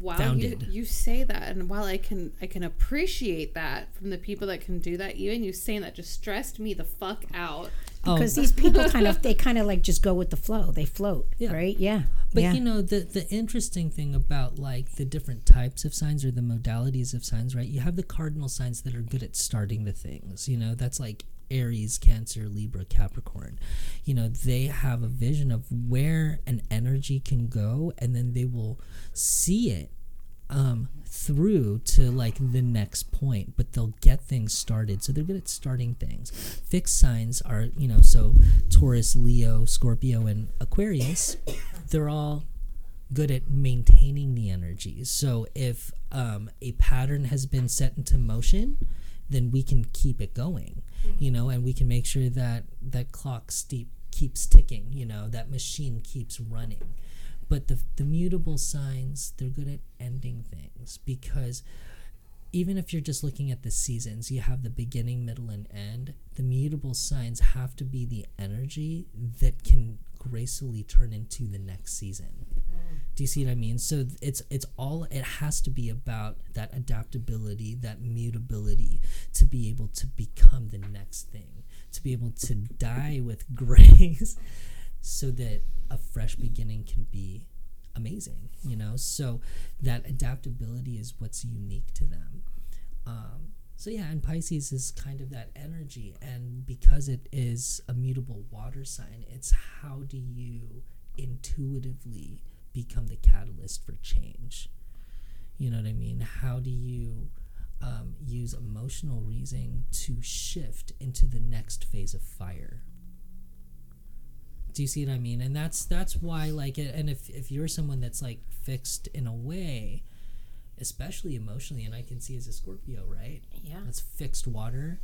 Wow, you, Founded. you say that, and while I can I can appreciate that from the people that can do that, even you saying that just stressed me the fuck out. oh, because these people kind of they kind of like just go with the flow. They float, Yeah. right? Yeah. But yeah. you know the the interesting thing about like the different types of signs or the modalities of signs, right? You have the cardinal signs that are good at starting the things. You know, that's like Aries, Cancer, Libra, Capricorn. You know, they have a vision of where an energy can go and then they will see it um, through to like the next point, but they'll get things started. So they're good at starting things. Fixed signs are, you know, so Taurus, Leo, Scorpio, and Aquarius, they're all good at maintaining the energy. So if um, a pattern has been set into motion, then we can keep it going, you know, and we can make sure that that clock steep keeps ticking, you know, that machine keeps running. But the, the mutable signs, they're good at ending things because even if you're just looking at the seasons, you have the beginning, middle, and end. The mutable signs have to be the energy that can gracefully turn into the next season. Do you see what I mean? So it's it's all it has to be about that adaptability, that mutability to be able to become the next thing, to be able to die with [laughs] grace so that a fresh beginning can be amazing, you know? So that adaptability is what's unique to them. Um, so yeah, and Pisces is kind of that energy, and because it is a mutable water sign, it's how do you intuitively become the catalyst for change? You know what I mean? How do you um, use emotional reasoning to shift into the next phase of fire? Do you see what I mean? And that's that's why like and if if you're someone that's like fixed in a way, especially emotionally, and I can see as a Scorpio, right? Yeah. That's fixed water.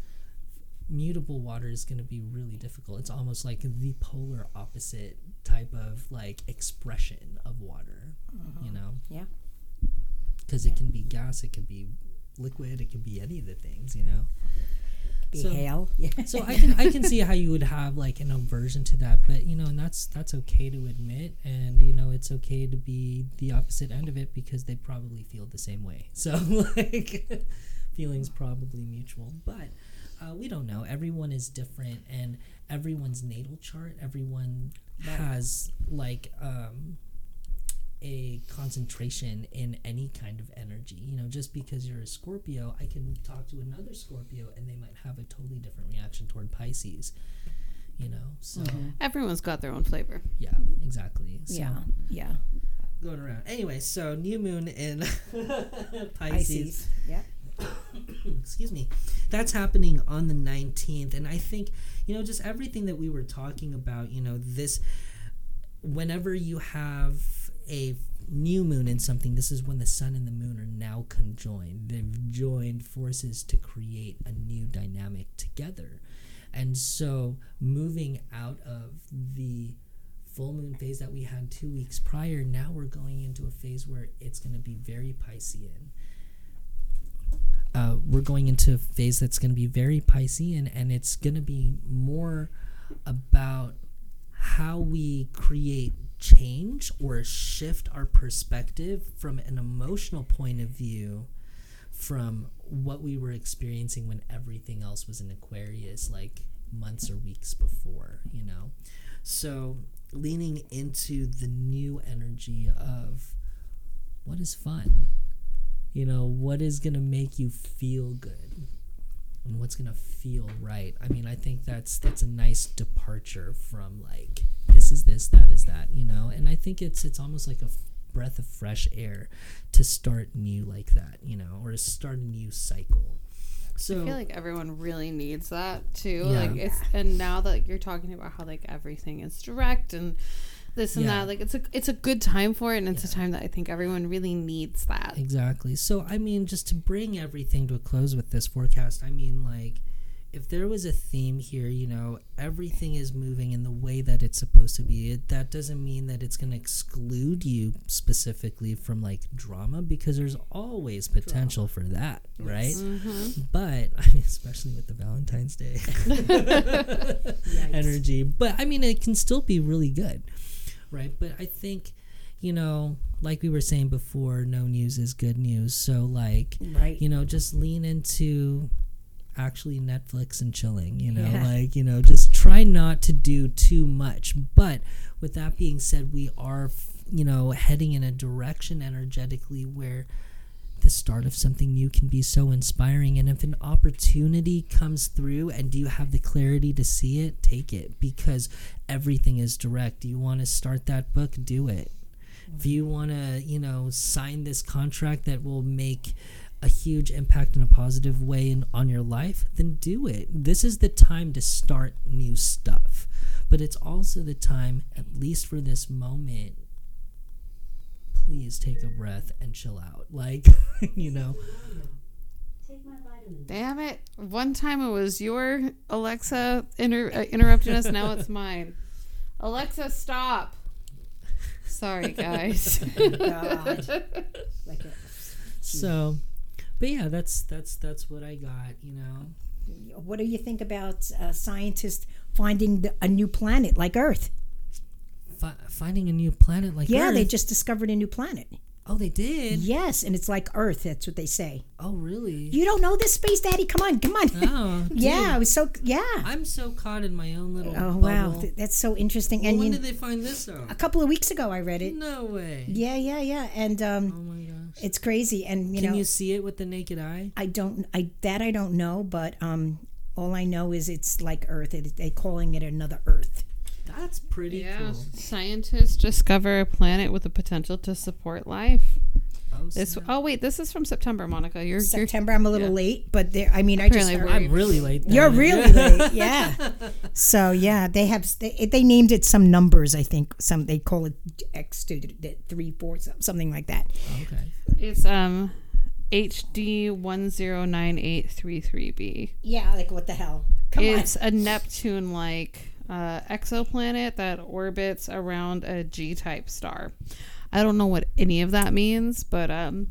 Mutable water is going to be really difficult. It's almost like the polar opposite type of like expression of water, mm-hmm. you know? Yeah. Because it can be gas, it can be liquid, it can be any of the things, you know? Be So- hail. Yeah. [laughs] [laughs] so I can I can see how you would have like an aversion to that, but you know, and that's that's okay to admit, and you know, it's okay to be the opposite end of it because they probably feel the same way. [laughs] So like, feelings probably mutual, but uh, we don't know. Everyone is different, and everyone's natal chart, everyone has like um, a concentration in any kind of energy. You know, just because you're a Scorpio, I can talk to another Scorpio and they might have a totally different reaction toward Pisces. You know, so Everyone's got their own flavor. yeah, exactly. So yeah. Yeah. going around. Anyway, so new moon in [laughs] Pisces. Pisces. Yeah. [coughs] excuse me. That's happening on the 19th and i think you know just everything that we were talking about you know this whenever you have a new moon in something this is when the sun and the moon are now conjoined. They've joined forces to create a new dynamic together. And so moving out of the full moon phase that we had two weeks prior now we're going into a phase where it's going to be very piscean uh, we're going into a phase that's going to be very Piscean, and it's going to be more about how we create change or shift our perspective from an emotional point of view from what we were experiencing when everything else was in Aquarius, like months or weeks before, you know? So, leaning into the new energy of what is fun? You know what is going to make you feel good and what's going to feel right i mean i think that's that's a nice departure from like this is this that is that you know and i think it's it's almost like a f- breath of fresh air to start new like that you know or to start a new cycle so I feel like everyone really needs that too. Yeah. Like it's and now that you're talking about how like everything is direct and this and Yeah. that, like it's a it's a good time for it and it's a time that I think everyone really needs that. Exactly. So, I mean, just to bring everything to a close with this forecast, I mean, like, if there was a theme here, you know, everything is moving in the way that it's supposed to be. It, that doesn't mean that it's going to exclude you specifically from like drama because there's always potential for that, right? Mm-hmm. But, [laughs] I mean, especially with the Valentine's Day [laughs] [laughs] energy. But, I mean, it can still be really good, right? But I think, you know, like we were saying before, no news is good news. So, like, Right. you know, just lean into actually Netflix and chilling, you know, Yeah. like, you know, just try not to do too much. But with that being said, we are, you know, heading in a direction energetically where the start of something new can be so inspiring. And if an opportunity comes through and you have the clarity to see it, take it because everything is direct. You want to start that book? Do it If you want to, you know, sign this contract that will make a huge impact in a positive way in, on your life, then do it. This is the time to start new stuff. But it's also the time, at least for this moment, please take a breath and chill out. Like, [laughs] you know, Damn it! One time it was your Alexa inter- uh, interrupting us. Now it's mine. [laughs] Alexa, stop. Sorry, [laughs] guys. God. like a, so but yeah, that's that's that's what I got, you know. what do you think about uh, scientists finding the, a new planet like Earth? Fi- finding a new planet like Yeah, they just discovered a new planet. Oh, they did. Yes, and it's like Earth. That's what they say. Oh, really? You don't know this, Space Daddy? Come on, come on. Oh, [laughs] yeah. I was so yeah. I'm so caught in my own little. Oh wow, bubble. Th- that's so interesting. Well, and when you, did they find this out? a couple of weeks ago, I read it. No way. Yeah, yeah, yeah, and Oh um, my gosh. it's crazy. And you Can know, you see it with the naked eye? I don't, I that I don't know, but um, all I know is it's like Earth. It, they calling it another Earth. That's pretty yeah, cool. scientists discover a planet with the potential to support life. Oh, This. snap. Oh wait, this is from September, Monica. You're, you're September. I'm a little yeah. late, but there. I mean, I just. I'm really late. then. You're really [laughs] late, yeah. So yeah, they have they, they named it some numbers. I think some they call it X two three four something like that. Okay. It's um HD one zero nine eight three three B. Yeah, like what the hell? Come It's a Neptune like uh, exoplanet that orbits around a G type star. I don't know what any of that means, but um,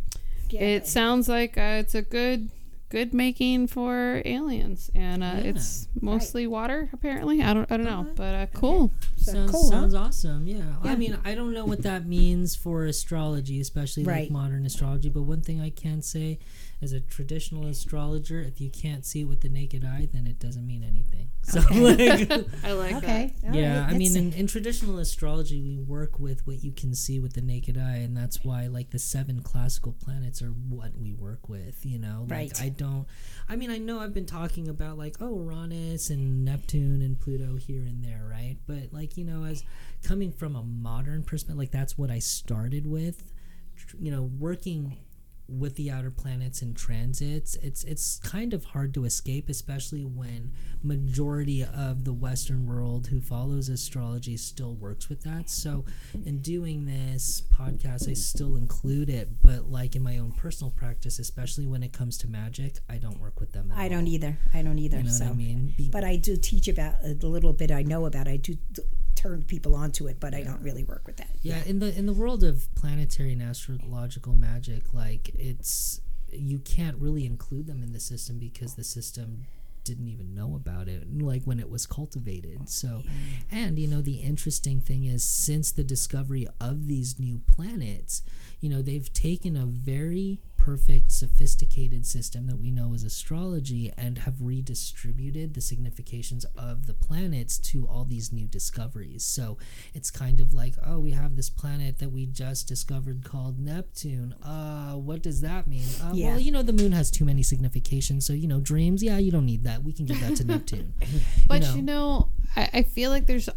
Yeah, it sounds like uh, it's a good good making for aliens, and uh, it's mostly water apparently. I don't I don't know, but uh, cool. So sounds, cool, huh? awesome. Yeah. I mean, I don't know what that means for astrology, especially Right. like modern astrology. But one thing I can say, as a traditional astrologer, if you can't see it with the naked eye, then it doesn't mean anything. [laughs] So, like, I like Okay. all yeah, right, I mean, in, in traditional astrology, we work with what you can see with the naked eye, and that's why, like, the seven classical planets are what we work with. You know, like Right. I don't. I mean, I know I've been talking about like, oh, Uranus and Neptune and Pluto here and there, right? But like, you know, as coming from a modern perspective, like that's what I started with. You know, working with the outer planets and transits it's it's kind of hard to escape especially when majority of the western world who follows astrology still works with that so in doing this podcast i still include it but like in my own personal practice especially when it comes to magic i don't work with them at I all. don't either. I don't either. you know so, i mean Be- but I do teach about uh, the little bit I know about. I do t- turn people onto it, but I don't really work with that. yeah in the in the world of planetary and astrological magic like it's you can't really include them in the system because the system didn't even know about it like when it was cultivated. So and you know the interesting thing is since the discovery of these new planets you know they've taken a very perfect sophisticated system that we know as astrology and have redistributed the significations of the planets to all these new discoveries so it's kind of like oh we have this planet that we just discovered called neptune uh what does that mean uh, Yeah. well you know the moon has too many significations so you know dreams yeah you don't need that we can give that to [laughs] neptune But know. you know, I, I feel like there's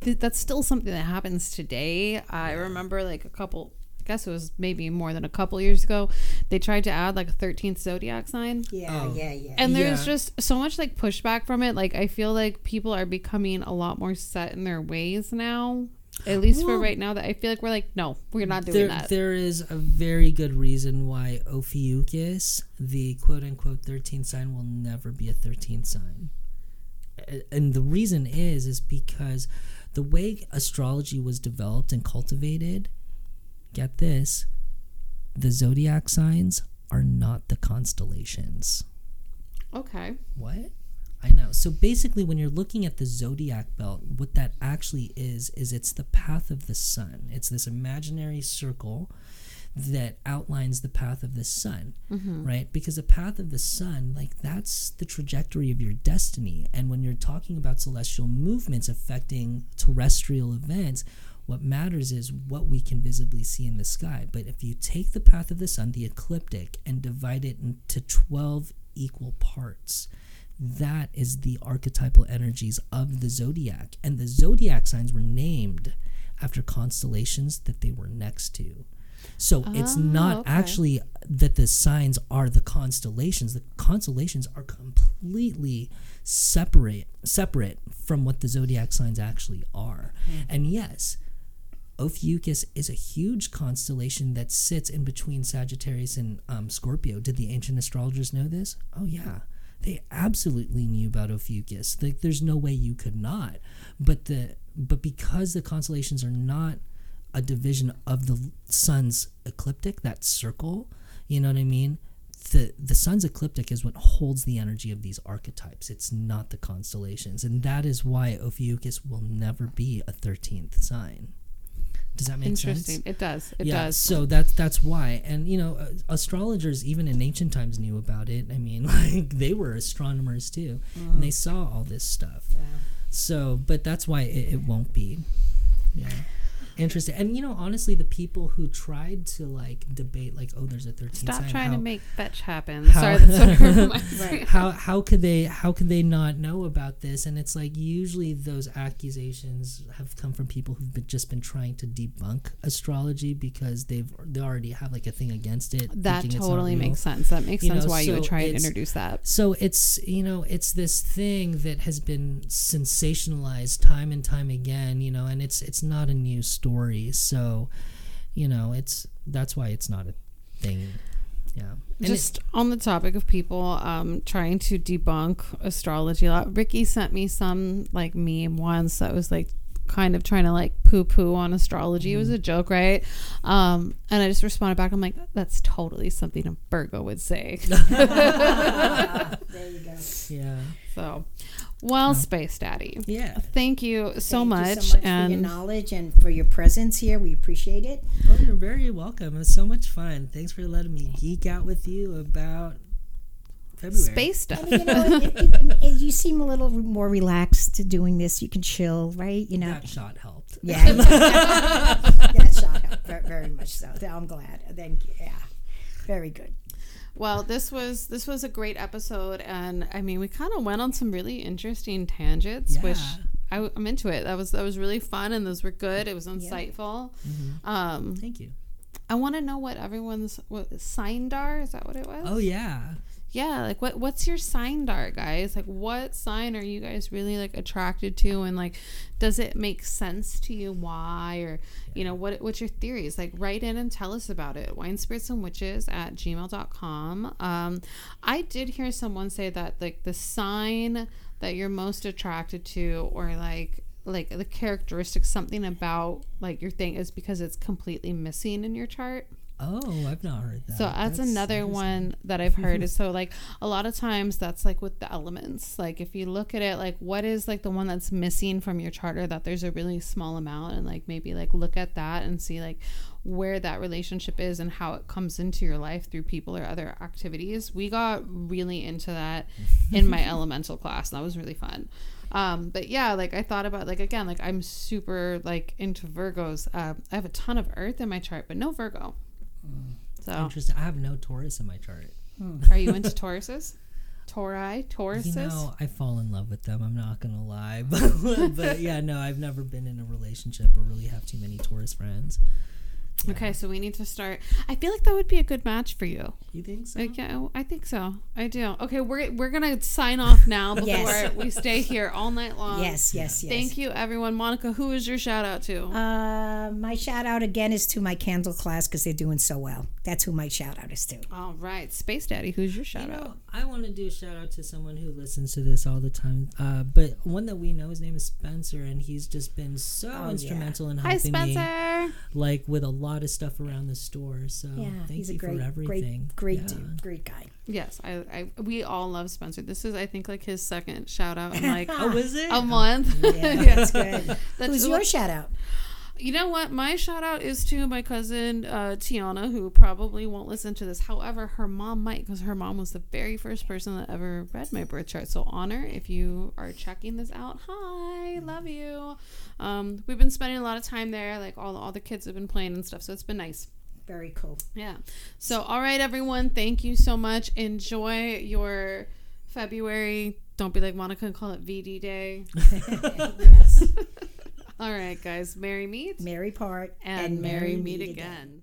that's still something that happens today. I remember like a couple. I guess it was maybe more than a couple years ago. They tried to add like a thirteenth zodiac sign, Yeah, Oh. yeah, yeah. and there's Yeah. just so much like pushback from it. Like I feel like people are becoming a lot more set in their ways now. At least for right now, that I feel like we're like, no, we're not doing there, that. there is a very good reason why Ophiuchus, the quote unquote 13th sign, will never be a 13th sign. And the reason is, is because the way astrology was developed and cultivated, get this, the zodiac signs are not the constellations. okay. What? I know. So basically, when you're looking at the zodiac belt, what that actually is, is it's the path of the sun. It's this imaginary circle that outlines the path of the sun, mm-hmm. right? Because the path of the sun, like that's the trajectory of your destiny. And when you're talking about celestial movements affecting terrestrial events, what matters is what we can visibly see in the sky. But if you take the path of the sun, the ecliptic, and divide it into 12 equal parts, that is the archetypal energies of the zodiac. And the zodiac signs were named after constellations that they were next to. So it's Oh, not okay. actually that the signs are the constellations. The constellations are completely separate separate from what the zodiac signs actually are. Hmm. And yes, Ophiuchus is a huge constellation that sits in between Sagittarius and um, Scorpio. Did the ancient astrologers know this? Oh yeah, they absolutely knew about Ophiuchus. Like, there's no way you could not. But the but because the constellations are not a division of the sun's ecliptic, that circle, you know what I mean? The the sun's ecliptic is what holds the energy of these archetypes. It's not the constellations, and that is why Ophiuchus will never be a thirteenth sign. Does that make Interesting. sense? It does. It yeah, does. so that's that's why, and you know, uh, astrologers even in ancient times knew about it. I mean, [laughs] like they were astronomers too, and they saw all this stuff. So, but that's why it, it won't be. Yeah, interesting. And you know, honestly, the people who tried to like debate, like, oh, there's a 13th Stop sign. trying how, to make fetch happen. how- Sorry, that's what [laughs] it reminds how how could they how could they not know about this? And it's like usually those accusations have come from people who've been, just been trying to debunk astrology because they've they already have like a thing against it. That thinking it's not totally makes sense. That makes You sense know, why you would so try and introduce that. So it's you know it's this thing that has been sensationalized time and time again, you know, and it's it's not a new story. So, you know, it's that's why it's not a thing. Yeah. And it- Just on the topic of people um, trying to debunk astrology, a lot- Ricky sent me some like meme once that was like kind of trying to like poo poo on astrology. It was a joke, right? Um, and I just responded back. I'm like, that's totally something a Virgo would say. [laughs] [laughs] There you go. yeah. so, well, Space Daddy, Yeah. thank you so Thank much. you so much for your and knowledge and for your presence here. We appreciate it. Oh, you're very welcome. It was so much fun. Thanks for letting me geek out with you about February. space stuff. And, you know, if, if, if you seem a little more relaxed doing this. You can chill, right? You know. That shot helped. Yeah, [laughs] [laughs] that shot helped very, very much so. I'm glad. Thank you. Yeah, very good. Well, this was this was a great episode, and I mean, we kind of went on some really interesting tangents, which Yeah. I, I'm into it. That was that was really fun, and those were good. It was insightful. Um, Thank you. I want to know what everyone's what sign dar is that what it was? Oh yeah. Yeah. Like what what's your sign dar, guys? Like what sign are you guys really like attracted to, and like does it make sense to you? Why or you know what what's your theories? Like write in and tell us about it. Wine spirits and witches at gmail.com. Um, I did hear someone say that like the sign that you're most attracted to, or like like the characteristics, something about like your thing is because it's completely missing in your chart. Oh, I've not heard that. So that's, another interesting. one that I've heard is so like a lot of times that's like with the elements. Like if you look at it, like what is like the one that's missing from your charter that there's a really small amount and like maybe like look at that and see like where that relationship is and how it comes into your life through people or other activities. We got really into that in my [laughs] elemental class. And that was really fun. Um, but yeah, like I thought about like again, like I'm super like into Virgos. Uh, I have a ton of Earth in my chart, but no Virgo. Mm. So Interesting. I have no Taurus in my chart. Hmm. are you into Tauruses? [laughs] Tauri, Tauruses? You know, I fall in love with them. I'm not gonna lie, [laughs] but, but yeah, no, I've never been in a relationship or really have too many Taurus friends. Okay, so we need to start. I feel like that would be a good match for you. You think so? Like, yeah, I think so. I do. Okay, we're we're gonna sign off now [laughs] before Yes. we stay here all night long. Yes, yes, yes. Thank you, everyone. Monica, who is your shout out to? Uh, my shout out again is to my candle class because they're doing so well. That's who my shout out is to. all right, Space Daddy, who's your shout You out? know, I want to do a shout out to someone who listens to this all the time. Uh, but one that we know, his name is Spencer, and he's just been so Oh, instrumental in Hi, helping me, like with a lot of stuff around the store. So Yeah, thank he's you a great, for everything. great, great Yeah. dude, great guy. Yes, I, I we all love Spencer. This is I think like his second shout out in like [laughs] Oh, was it? a month. Yeah, that's [laughs] good. That's Who's your shout out? You know what? My shout out is to my cousin uh, Tiana, who probably won't listen to this. However, her mom might, because her mom was the very first person that ever read my birth chart. So, honor if you are checking this out. Hi, love you. Um, we've been spending a lot of time there. Like all all the kids have been playing and stuff. So it's been nice. Very cool. Yeah. So, all right, everyone. Thank you so much. Enjoy your February. Don't be like Monica and call it VD Day. [laughs] [laughs] Yes. All right, guys. Merry meet Merry part and, merry meet again.